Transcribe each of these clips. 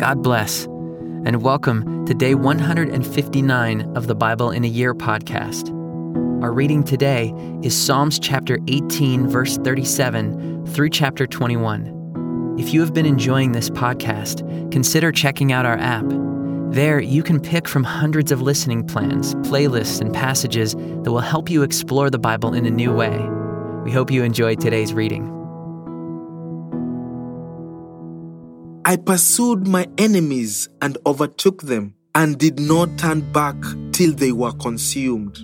God bless, and welcome to day 159 of the Bible in a Year podcast. Our reading today is Psalms chapter 18, verse 37 through chapter 21. If you have been enjoying this podcast, consider checking out our app. There, you can pick from hundreds of listening plans, playlists, and passages that will help you explore the Bible in a new way. We hope you enjoy today's reading. I pursued my enemies and overtook them, and did not turn back till they were consumed.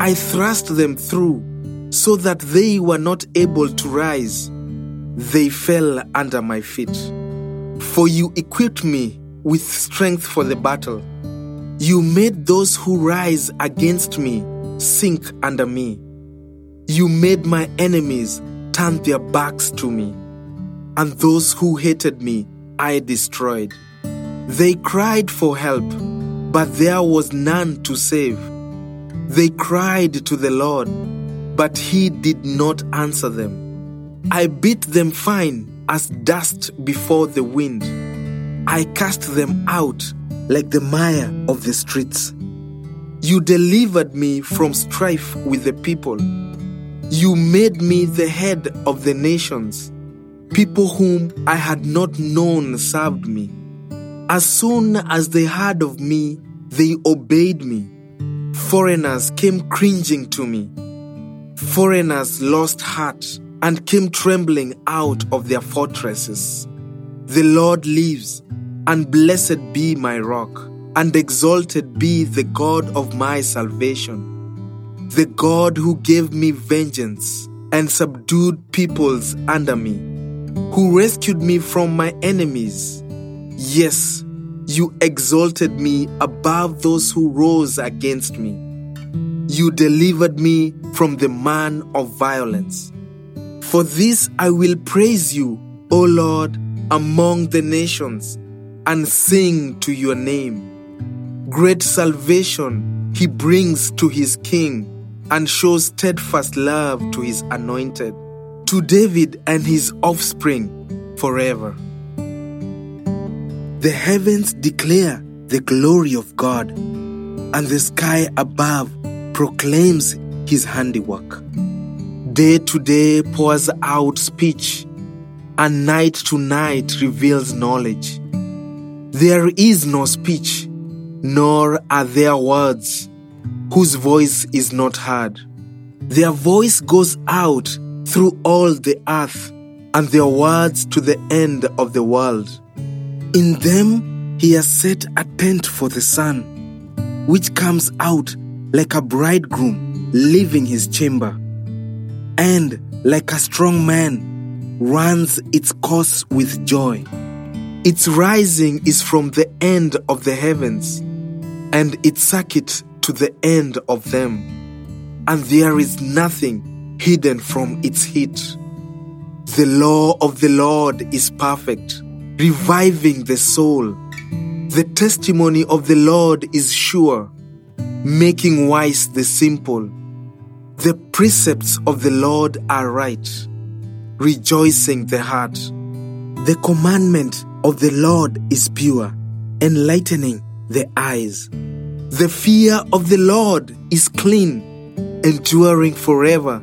I thrust them through, so that they were not able to rise. They fell under my feet. For you equipped me with strength for the battle. You made those who rise against me sink under me. You made my enemies turn their backs to me and those who hated me I destroyed. They cried for help, but there was none to save. They cried to the Lord, but he did not answer them. I beat them fine as dust before the wind. I cast them out like the mire of the streets. You delivered me from strife with the people. You made me the head of the nations. People whom I had not known served me. As soon as they heard of me, they obeyed me. Foreigners came cringing to me. Foreigners lost heart and came trembling out of their fortresses. The Lord lives, and blessed be my rock, and exalted be the God of my salvation. The God who gave me vengeance and subdued peoples under me who rescued me from my enemies. Yes, you exalted me above those who rose against me. You delivered me from the man of violence. For this I will praise you, O Lord, among the nations, and sing to your name. Great salvation he brings to his king, and shows steadfast love to his anointed to David and his offspring forever. The heavens declare the glory of God, and the sky above proclaims his handiwork. Day to day pours out speech, and night to night reveals knowledge. There is no speech, nor are there words whose voice is not heard. Their voice goes out through all the earth, and their words to the end of the world. In them he has set a tent for the sun, which comes out like a bridegroom leaving his chamber, and like a strong man runs its course with joy. Its rising is from the end of the heavens, and its circuit to the end of them, and there is nothing hidden from its heat. The law of the Lord is perfect, reviving the soul. The testimony of the Lord is sure, making wise the simple. The precepts of the Lord are right, rejoicing the heart. The commandment of the Lord is pure, enlightening the eyes. The fear of the Lord is clean, enduring forever.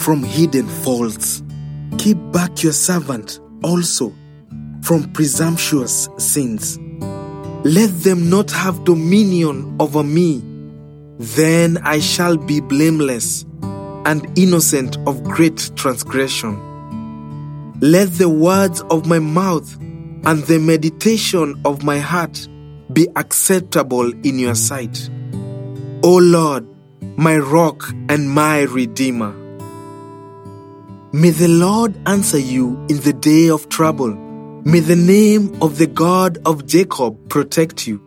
from hidden faults. Keep back your servant also from presumptuous sins. Let them not have dominion over me. Then I shall be blameless and innocent of great transgression. Let the words of my mouth and the meditation of my heart be acceptable in your sight. O Lord, my rock and my redeemer. May the Lord answer you in the day of trouble. May the name of the God of Jacob protect you.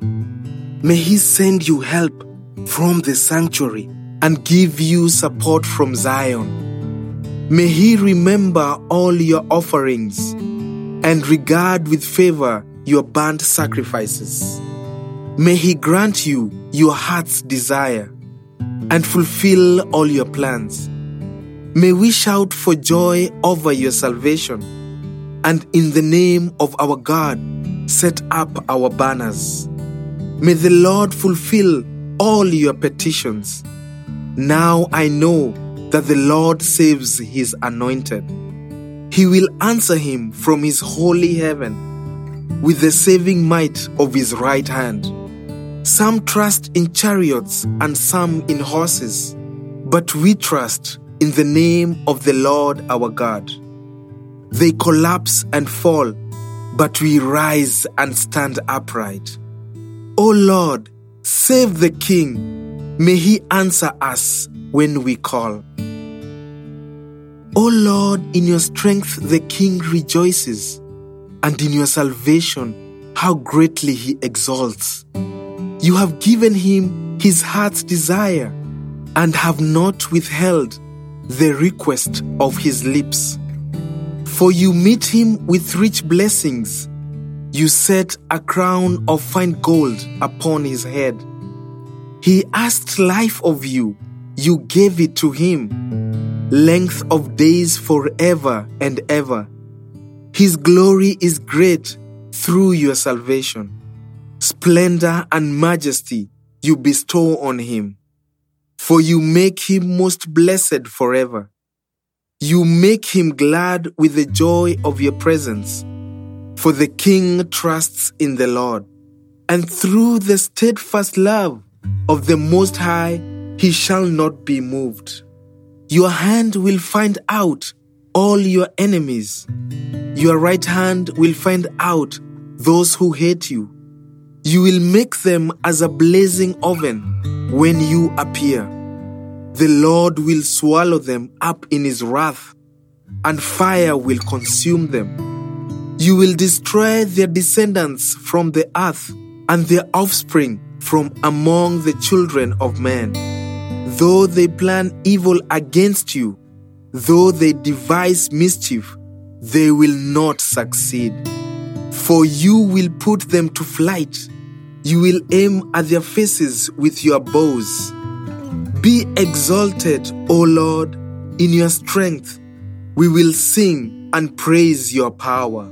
May he send you help from the sanctuary and give you support from Zion. May he remember all your offerings and regard with favor your burnt sacrifices. May he grant you your heart's desire and fulfill all your plans. May we shout for joy over your salvation, and in the name of our God, set up our banners. May the Lord fulfill all your petitions. Now I know that the Lord saves his anointed. He will answer him from his holy heaven with the saving might of his right hand. Some trust in chariots and some in horses, but we trust in the name of the Lord our God. They collapse and fall, but we rise and stand upright. O Lord, save the King. May he answer us when we call. O Lord, in your strength the King rejoices, and in your salvation, how greatly he exalts. You have given him his heart's desire and have not withheld the request of his lips. For you meet him with rich blessings. You set a crown of fine gold upon his head. He asked life of you. You gave it to him. Length of days forever and ever. His glory is great through your salvation splendor and majesty you bestow on him. For you make him most blessed forever. You make him glad with the joy of your presence. For the king trusts in the Lord, and through the steadfast love of the Most High, he shall not be moved. Your hand will find out all your enemies. Your right hand will find out those who hate you. You will make them as a blazing oven when you appear. The Lord will swallow them up in his wrath, and fire will consume them. You will destroy their descendants from the earth, and their offspring from among the children of men. Though they plan evil against you, though they devise mischief, they will not succeed. For you will put them to flight. You will aim at their faces with your bows. Be exalted, O Lord, in your strength. We will sing and praise your power.